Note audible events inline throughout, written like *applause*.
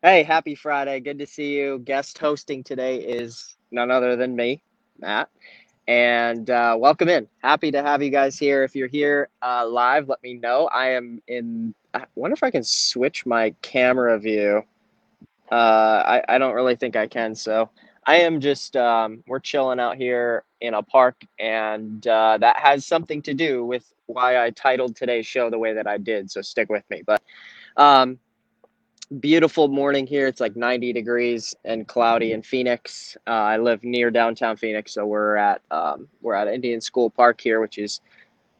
Hey, happy Friday. Good to see you. Guest hosting today is none other than me, Matt. And uh, welcome in. Happy to have you guys here. If you're here uh, live, let me know. I am in. I wonder if I can switch my camera view. Uh, I, I don't really think I can. So I am just, um, we're chilling out here in a park. And uh, that has something to do with why I titled today's show the way that I did. So stick with me. But um, beautiful morning here. It's like 90 degrees and cloudy in Phoenix. Uh, I live near downtown Phoenix, so we're at um, we're at Indian School Park here, which is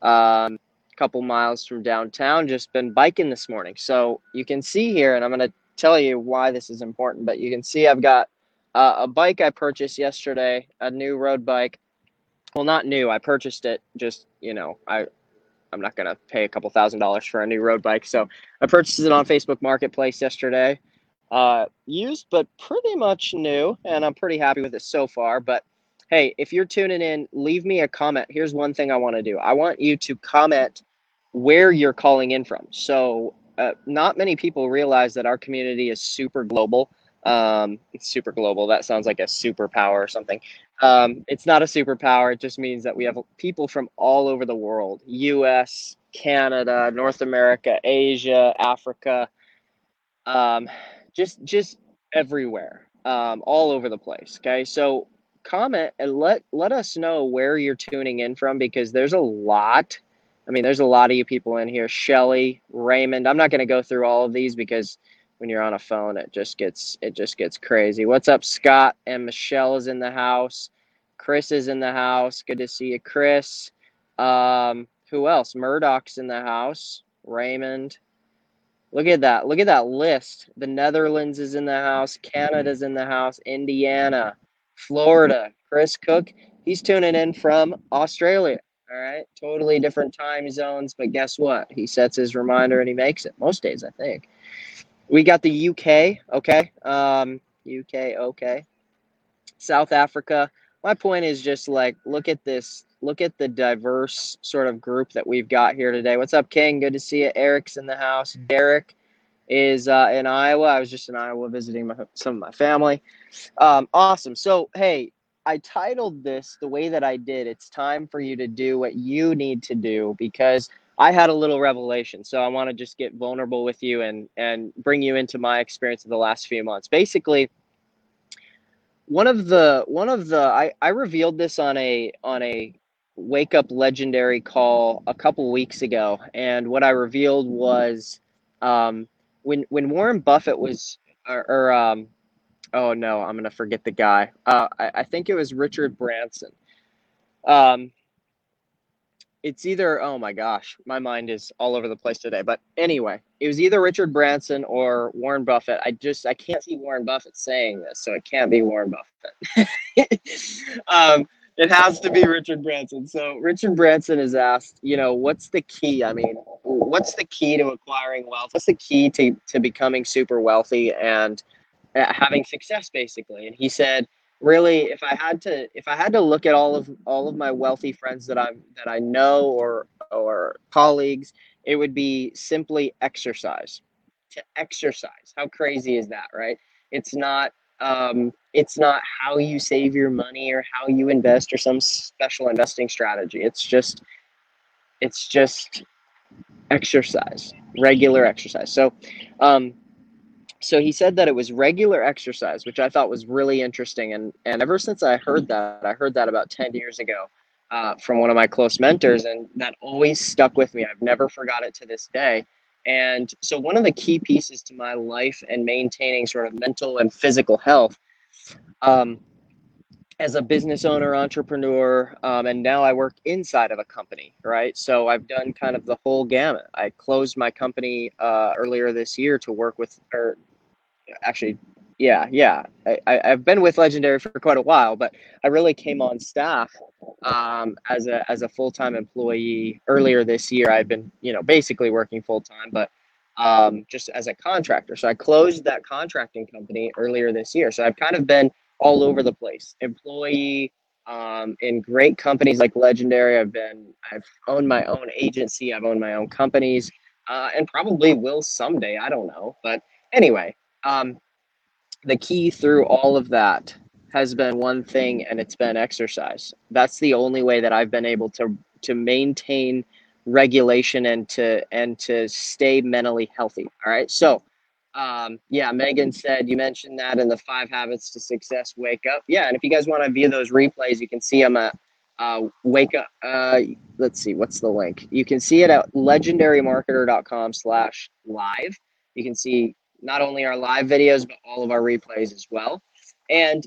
um, a couple miles from downtown. Just been biking this morning, so you can see here, and I'm gonna tell you why this is important. But you can see I've got uh, a bike I purchased yesterday, a new road bike. Well, not new. I purchased it just you know I I'm not gonna pay a couple thousand dollars for a new road bike. So I purchased it on Facebook Marketplace yesterday. Uh, used, but pretty much new, and I'm pretty happy with it so far. But hey, if you're tuning in, leave me a comment. Here's one thing I want to do. I want you to comment where you're calling in from. So uh, not many people realize that our community is super global. Um, it's super global. That sounds like a superpower or something. Um, it's not a superpower. It just means that we have people from all over the world: U.S., Canada, North America, Asia, Africa, um, just just everywhere, um, all over the place. Okay, so comment and let let us know where you're tuning in from because there's a lot. I mean, there's a lot of you people in here. Shelly, Raymond. I'm not going to go through all of these because when you're on a phone, it just gets it just gets crazy. What's up, Scott and Michelle is in the house. Chris is in the house. Good to see you, Chris. Um, who else? Murdoch's in the house. Raymond. Look at that. Look at that list. The Netherlands is in the house. Canada's in the house. Indiana, Florida. Chris Cook, he's tuning in from Australia. All right. Totally different time zones. But guess what? He sets his reminder and he makes it most days, I think. We got the UK. Okay. Um, UK. Okay. South Africa. My point is just like, look at this. Look at the diverse sort of group that we've got here today. What's up, King? Good to see you. Eric's in the house. Derek is uh, in Iowa. I was just in Iowa visiting my, some of my family. Um, awesome. So, hey, I titled this the way that I did. It's time for you to do what you need to do because I had a little revelation. So I want to just get vulnerable with you and and bring you into my experience of the last few months. Basically, one of the one of the I, I revealed this on a on a wake up legendary call a couple weeks ago and what i revealed was um, when when warren buffett was or, or um, oh no i'm gonna forget the guy uh, I, I think it was richard branson um, it's either oh my gosh my mind is all over the place today but anyway it was either richard branson or warren buffett. I just i can't see warren buffett saying this so it can't be warren buffett. *laughs* Um, it has to be richard branson. So richard branson is asked you know what's the key? I mean what's the key to acquiring wealth? What's the key to, to becoming super wealthy and uh, having success basically? And he said really if i had to if i had to look at all of all of my wealthy friends that i'm that i know or or colleagues it would be simply exercise. To exercise. How crazy is that right? It's not um, it's not how you save your money or how you invest or some special investing strategy. It's just it's just exercise. Regular exercise. So um, so he said that it was regular exercise, which I thought was really interesting. And and ever since I heard that, I heard that about ten years ago uh, from one of my close mentors, and that always stuck with me. I've never forgot it to this day. And so one of the key pieces to my life and maintaining sort of mental and physical health. Um, as a business owner, entrepreneur, um, and now I work inside of a company, right? So I've done kind of the whole gamut. I closed my company uh, earlier this year to work with, or actually yeah yeah. I, have been with legendary for quite a while but i really came on staff um, as a as a full-time employee earlier this year. I've been you know basically working full-time but um, just as a contractor. So i closed that contracting company earlier this year. So i've kind of been all over the place. Employee um, in great companies like legendary i've been i've owned my own agency i've owned my own companies uh, and probably will someday i don't know. But anyway um, the key through all of that has been one thing and it's been exercise. That's the only way that i've been able to to maintain regulation and to and to stay mentally healthy all right? So um yeah megan said you mentioned that in the five habits to success wake up. Yeah and if you guys want to view those replays you can see them at uh, wake up uh, let's see what's the link? You can see it at legendarymarketer.com slash live. You can see not only our live videos but all of our replays as well. And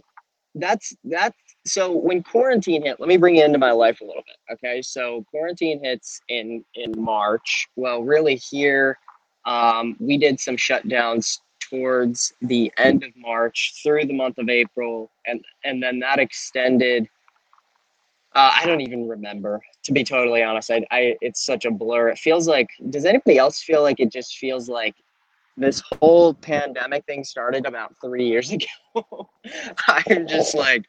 that's that's so when quarantine hit let me bring you into my life a little bit okay? So quarantine hits in in march. Well really here um, we did some shutdowns towards the end of march through the month of april and and then that extended uh, i don't even remember to be totally honest. I, I it's such a blur. It feels like does anybody else feel like it just feels like this whole pandemic thing started about three years ago. *laughs* I'm just like,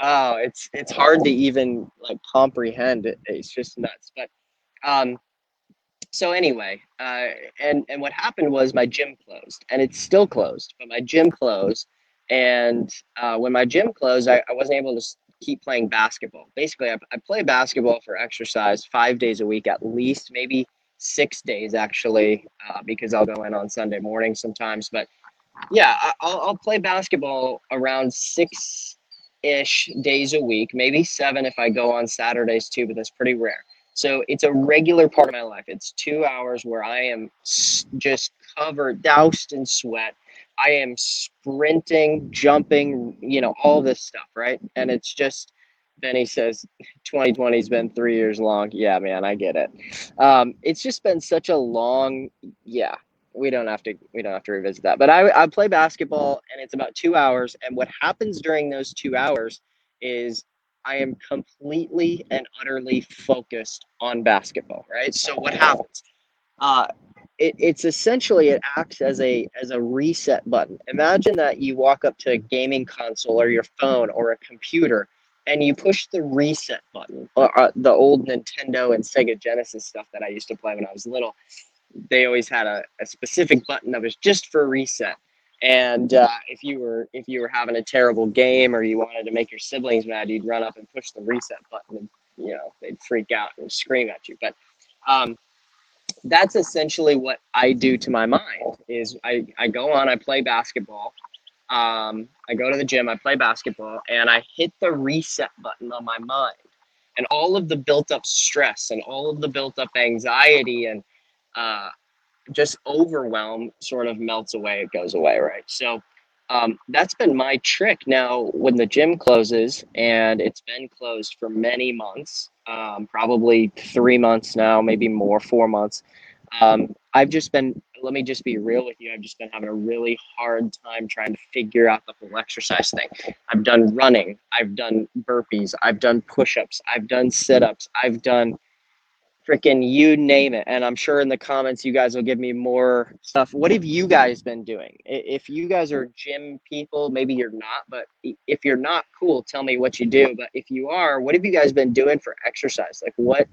oh, it's it's hard to even like comprehend. It, it's just nuts. But um, so anyway, uh, and and what happened was my gym closed, and it's still closed. But my gym closed, and uh, when my gym closed, I, I wasn't able to keep playing basketball. Basically, I, I play basketball for exercise five days a week at least, maybe six days actually, uh, because I'll go in on Sunday morning sometimes. But yeah, I, will I'll play basketball around six ish days a week, maybe seven if I go on Saturdays too, but that's pretty rare. So it's a regular part of my life. It's two hours where I am just covered, doused in sweat. I am sprinting, jumping, you know, all this stuff, right? And it's just Benny says 2020 has been three years long. Yeah, man, I get it. Um, it's just been such a long, yeah. We don't have to. We don't have to revisit that. But I, I play basketball, and it's about two hours. And what happens during those two hours is I am completely and utterly focused on basketball. Right. So what happens? Uh, it, it's essentially it acts as a as a reset button. Imagine that you walk up to a gaming console or your phone or a computer and you push the reset button. Or, uh, the old Nintendo and Sega Genesis stuff that I used to play when I was little, they always had a, a specific button that was just for reset. And uh, if you were if you were having a terrible game or you wanted to make your siblings mad, you'd run up and push the reset button, and you know they'd freak out and scream at you. But um, that's essentially what I do to my mind. Is I, I go on, I play basketball, um, I go to the gym, I play basketball, and I hit the reset button on my mind. And all of the built up stress and all of the built up anxiety and uh, just overwhelm sort of melts away. It goes away, right? So um, that's been my trick. Now, when the gym closes, and it's been closed for many months, um, probably three months now, maybe more, four months. Um, I've just been, let me just be real with you. I've just been having a really hard time trying to figure out the whole exercise thing. I've done running, I've done burpees, I've done push ups, I've done sit ups, I've done freaking you name it. And I'm sure in the comments you guys will give me more stuff. What have you guys been doing? If you guys are gym people, maybe you're not, but if you're not, cool, tell me what you do. But if you are, what have you guys been doing for exercise? Like, what,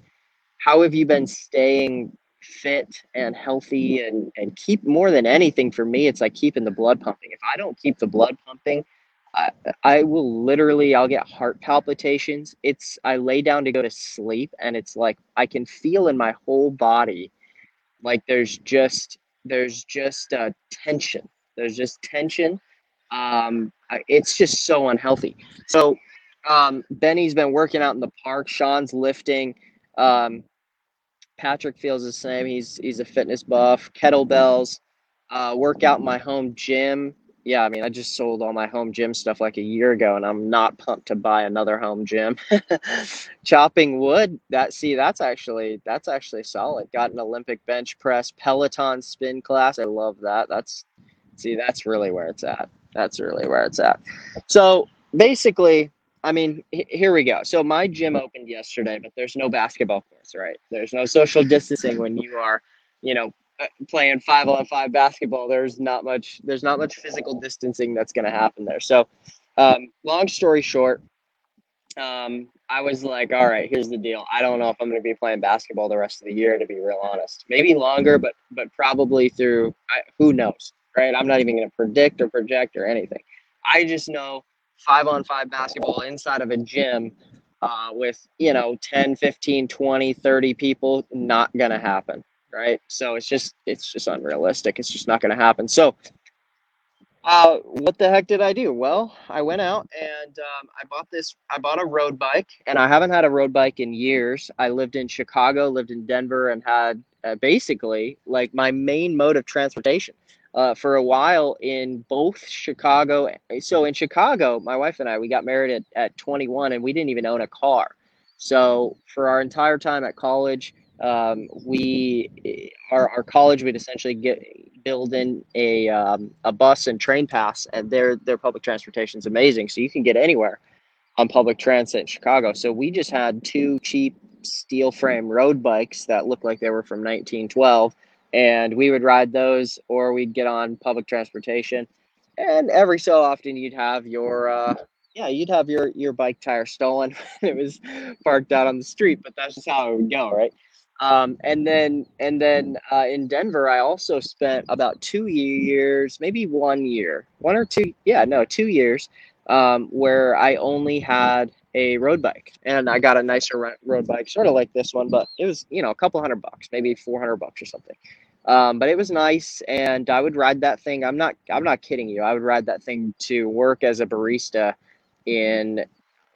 how have you been staying fit and healthy and and keep more than anything for me it's like keeping the blood pumping. If i don't keep the blood pumping I, I will literally i'll get heart palpitations. It's i lay down to go to sleep and it's like i can feel in my whole body like there's just there's just uh, tension. There's just tension. Um it's just so unhealthy. So um benny's been working out in the park. Sean's lifting. Um Patrick feels the same. He's he's a fitness buff. Kettlebells, uh, work out my home gym. Yeah, I mean, I just sold all my home gym stuff like a year ago, and I'm not pumped to buy another home gym. *laughs* Chopping wood. That see, that's actually that's actually solid. Got an Olympic bench press, Peloton spin class. I love that. That's see, that's really where it's at. That's really where it's at. So basically, I mean, here we go. So my gym opened yesterday, but there's no basketball courts, right? There's no social distancing when you are, you know, uh, playing five on five basketball. There's not much. There's not much physical distancing that's going to happen there. So, um, long story short, um, I was like, all right, here's the deal. I don't know if I'm going to be playing basketball the rest of the year, to be real honest. Maybe longer, but but probably through I, who knows, right? I'm not even going to predict or project or anything. I just know five on five basketball inside of a gym uh, with, you know, 10, 15, 20, 30 people, not going to happen, right? So it's just, it's just unrealistic. It's just not going to happen. So, uh, what the heck did I do? Well, I went out and um, I bought this. I bought a road bike, and I haven't had a road bike in years. I lived in Chicago, lived in Denver, and had uh, basically like my main mode of transportation uh, for a while in both Chicago. So in Chicago, my wife and I we got married at, at 21, and we didn't even own a car. So for our entire time at college, um, we our, our college would essentially get build in a um, a bus and train pass, and their their public transportation is amazing. So you can get anywhere on public transit in Chicago. So we just had two cheap steel frame road bikes that looked like they were from 1912, and we would ride those, or we'd get on public transportation. And every so often, you'd have your uh, yeah, you'd have your your bike tire stolen. *laughs* it was parked out on the street, but that's just how it would go, right? Um, and then and then uh, in Denver, I also spent about two years, maybe one year, one or two, yeah, no, two years, um, where I only had a road bike, and I got a nicer road bike, sort of like this one, but it was you know a couple hundred bucks, maybe four hundred bucks or something. Um, but it was nice, and I would ride that thing. I'm not I'm not kidding you. I would ride that thing to work as a barista in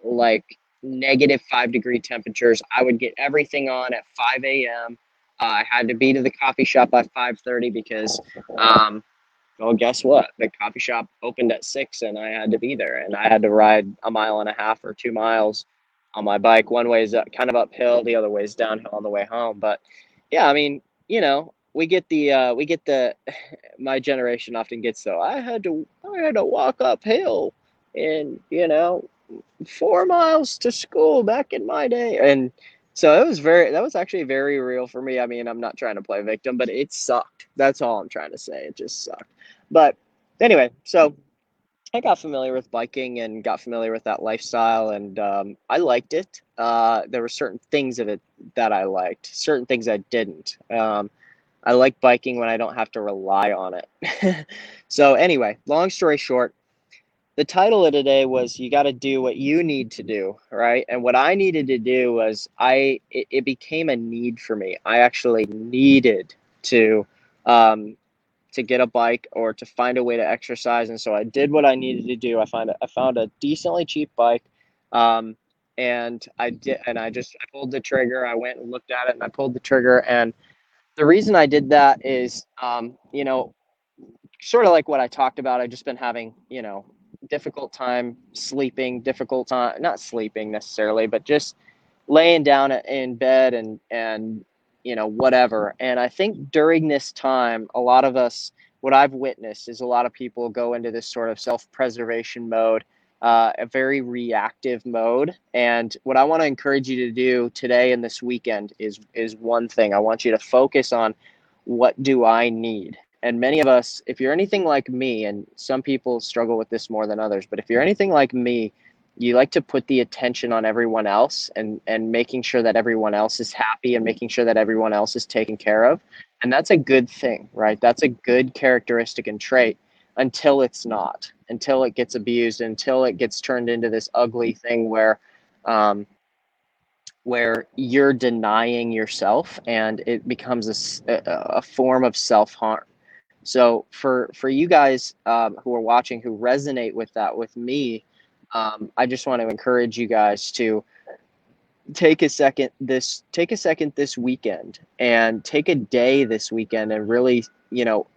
like negative five degree temperatures. I would get everything on at 5 a.m. Uh, I had to be to the coffee shop by 5:30 because, um, well, guess what? The coffee shop opened at six, and I had to be there, and I had to ride a mile and a half or two miles on my bike. One way is kind of uphill, the other way is downhill on the way home. But yeah, I mean, you know, we get the uh, we get the *laughs* my generation often gets so I had to I had to walk uphill and you know four miles to school back in my day. And so it was very, that was actually very real for me. I mean, I'm not trying to play victim, but it sucked. That's all I'm trying to say. It just sucked. But anyway, so I got familiar with biking and got familiar with that lifestyle, and um, I liked it. Uh, there were certain things of it that I liked, certain things I didn't. Um, I like biking when I don't have to rely on it. *laughs* so, anyway, long story short, the title of today was you got to do what you need to do right? And what i needed to do was i it, it became a need for me. I actually needed to um to get a bike or to find a way to exercise. And so i did what i needed to do. I found a, i found a decently cheap bike um and i did and i just i pulled the trigger. I went and looked at it and i pulled the trigger. And the reason i did that is um you know sort of like what i talked about. I've just been having you know difficult time sleeping, difficult time not sleeping necessarily, but just laying down in bed and and you know whatever. And I think during this time, a lot of us, what I've witnessed is a lot of people go into this sort of self-preservation mode. Uh, a very reactive mode. And what I want to encourage you to do today and this weekend is is one thing. I want you to focus on what do I need? And many of us if you're anything like me and some people struggle with this more than others but if you're anything like me you like to put the attention on everyone else and and making sure that everyone else is happy and making sure that everyone else is taken care of. And that's a good thing right? That's a good characteristic and trait until it's not until it gets abused until it gets turned into this ugly thing where um, where you're denying yourself and it becomes a, a form of self-harm so for for you guys um, who are watching who resonate with that with me, um, I just want to encourage you guys to take a second this take a second this weekend and take a day this weekend and really you know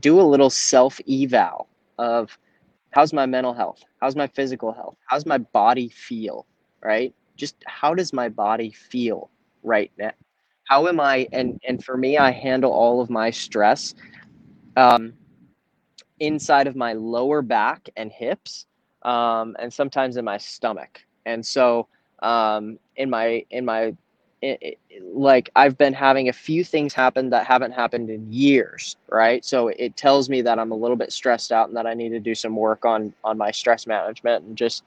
do a little self eval of how's my mental health? How's my physical health? How's my body feel? Right? Just how does my body feel right now? How am i and and for me i handle all of my stress um, inside of my lower back and hips, um, and sometimes in my stomach. And so, um, in my in my it, it, like I've been having a few things happen that haven't happened in years, right? So it tells me that I'm a little bit stressed out and that I need to do some work on on my stress management and just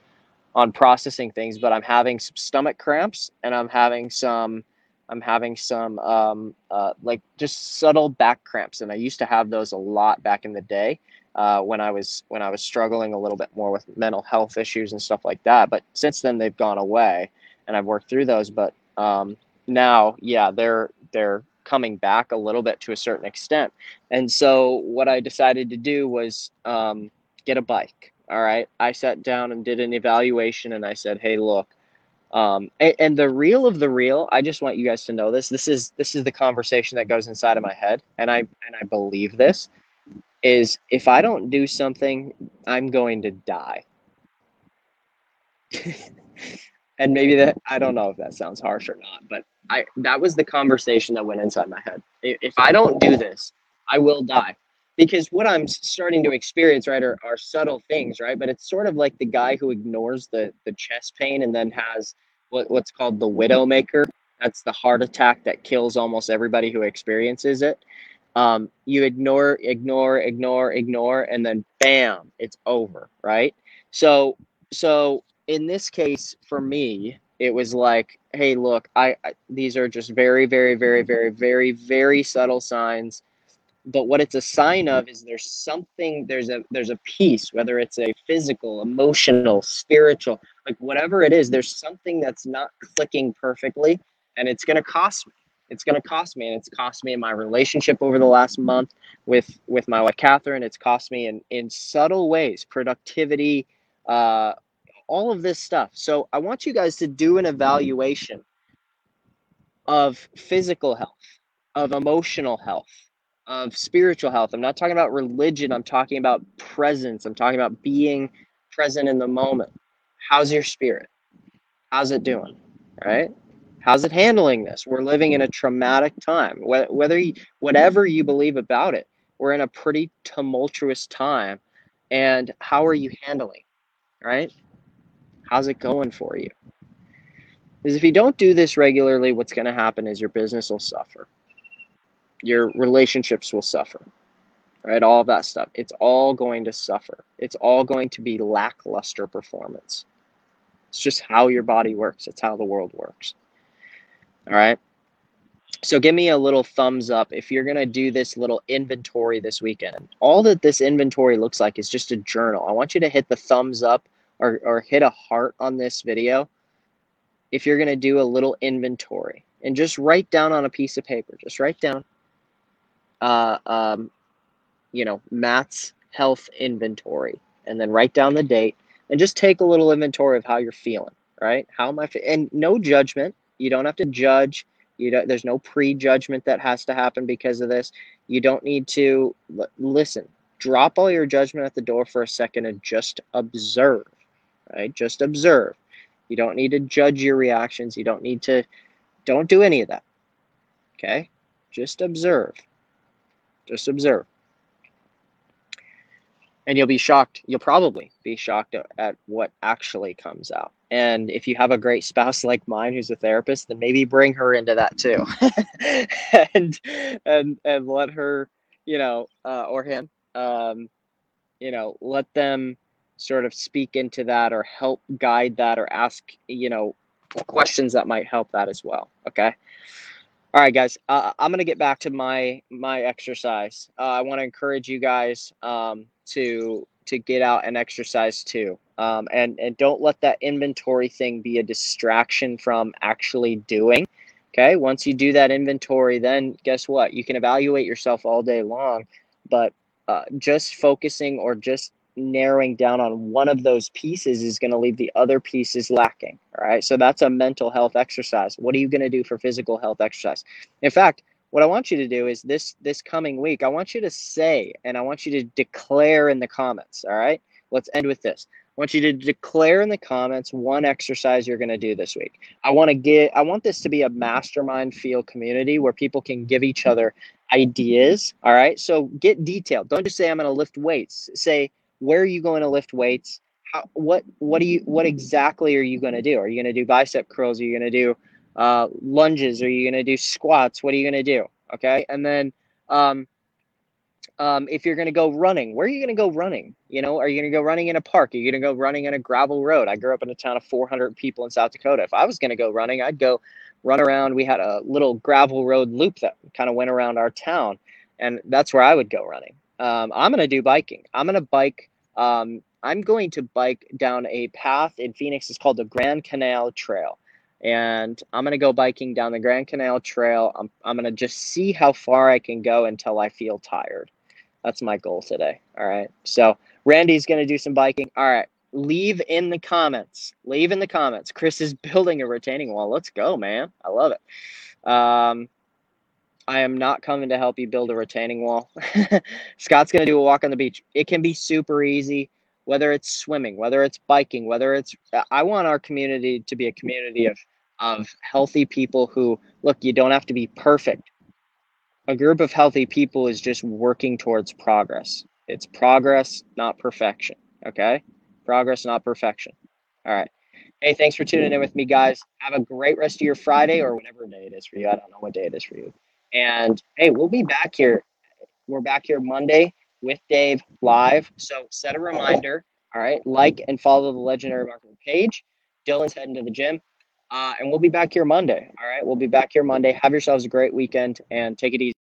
on processing things. But I'm having some stomach cramps and I'm having some I'm having some um, uh, like just subtle back cramps, and I used to have those a lot back in the day uh, when I was when I was struggling a little bit more with mental health issues and stuff like that. But since then, they've gone away, and I've worked through those. But um, now, yeah, they're they're coming back a little bit to a certain extent. And so what I decided to do was um, get a bike. All right, I sat down and did an evaluation, and I said, "Hey, look." Um, and, and the real of the real, I just want you guys to know this. This is this is the conversation that goes inside of my head, and I and I believe this is if I don't do something, I'm going to die. *laughs* and maybe that I don't know if that sounds harsh or not, but I that was the conversation that went inside my head. If I don't do this, I will die. Because what I'm starting to experience, right, are, are subtle things, right? But it's sort of like the guy who ignores the the chest pain and then has what, what's called the widowmaker. That's the heart attack that kills almost everybody who experiences it. Um, you ignore, ignore, ignore, ignore, and then bam, it's over, right? So, so in this case, for me, it was like, hey, look, I, I these are just very, very, very, very, very, very subtle signs. But what it's a sign of is there's something, there's a there's a piece, whether it's a physical, emotional, spiritual, like whatever it is, there's something that's not clicking perfectly, and it's gonna cost me. It's gonna cost me, and it's cost me in my relationship over the last month with with my wife Catherine. It's cost me in in subtle ways, productivity, uh, all of this stuff. So I want you guys to do an evaluation of physical health, of emotional health, of spiritual health. I'm not talking about religion, I'm talking about presence. I'm talking about being present in the moment. How's your spirit? How's it doing? Right? How's it handling this? We're living in a traumatic time. Whether you, whatever you believe about it, we're in a pretty tumultuous time. And how are you handling? Right? How's it going for you? Because if you don't do this regularly, what's going to happen is your business will suffer. Your relationships will suffer. Right? All that stuff. It's all going to suffer. It's all going to be lackluster performance. It's just how your body works. It's how the world works. All right. So give me a little thumbs up if you're going to do this little inventory this weekend. All that this inventory looks like is just a journal. I want you to hit the thumbs up or, or hit a heart on this video if you're going to do a little inventory and just write down on a piece of paper, just write down, uh, um, you know, Matt's health inventory and then write down the date and just take a little inventory of how you're feeling, right? How am I feeling? And no judgment. You don't have to judge. You don't, there's no prejudgment that has to happen because of this. You don't need to listen. Drop all your judgment at the door for a second and just observe right? Just observe. You don't need to judge your reactions. You don't need to, don't do any of that. Okay? Just observe. Just observe. And you'll be shocked. You'll probably be shocked at what actually comes out. And if you have a great spouse like mine who's a therapist, then maybe bring her into that too. *laughs* and and and let her, you know, uh, or him, um, you know, let them sort of speak into that or help guide that or ask, you know, questions that might help that as well. Okay. All right, guys. Uh, I'm gonna get back to my my exercise. Uh, I want to encourage you guys um, to to get out and exercise too. Um, and and don't let that inventory thing be a distraction from actually doing. Okay. Once you do that inventory, then guess what? You can evaluate yourself all day long, but uh, just focusing or just narrowing down on one of those pieces is going to leave the other pieces lacking. All right. So that's a mental health exercise. What are you going to do for physical health exercise? In fact, what I want you to do is this this coming week, I want you to say and I want you to declare in the comments. All right. Let's end with this. I want you to declare in the comments one exercise you're going to do this week. I want to get I want this to be a mastermind feel community where people can give each other ideas, all right? So get detailed. Don't just say I'm going to lift weights. Say where are you going to lift weights? How, what what do you what exactly are you going to do? Are you going to do bicep curls? Are you going to do uh, lunges? Are you going to do squats? What are you going to do? Okay, and then um, um, if you're going to go running, where are you going to go running? You know, are you going to go running in a park? Are you going to go running in a gravel road? I grew up in a town of 400 people in South Dakota. If I was going to go running, I'd go run around. We had a little gravel road loop that kind of went around our town, and that's where I would go running. Um, I'm going to do biking. I'm going to bike. Um, I'm going to bike down a path in Phoenix. It's called the Grand Canal Trail. And I'm going to go biking down the Grand Canal Trail. I'm, I'm going to just see how far I can go until I feel tired. That's my goal today. All right. So Randy's going to do some biking. All right. Leave in the comments. Leave in the comments. Chris is *laughs* building a retaining wall. Let's go, man. I love it. Um, I am not coming to help you build a retaining wall. *laughs* Scott's going to do a walk on the beach. It can be super easy, whether it's swimming, whether it's biking, whether it's. I want our community to be a community of of healthy people who look. You don't have to be perfect. A group of healthy people is just working towards progress. It's progress, not perfection. Okay, progress, not perfection. All right. Hey, thanks for tuning in with me, guys. Have a great rest of your Friday or whatever day it is for you. I don't know what day it is for you. And hey, we'll be back here. We're back here Monday with Dave live. So set a reminder. All right. Like and follow the Legendary Marketer page. Dylan's heading to the gym. Uh, and we'll be back here Monday. All right. We'll be back here Monday. Have yourselves a great weekend and take it easy.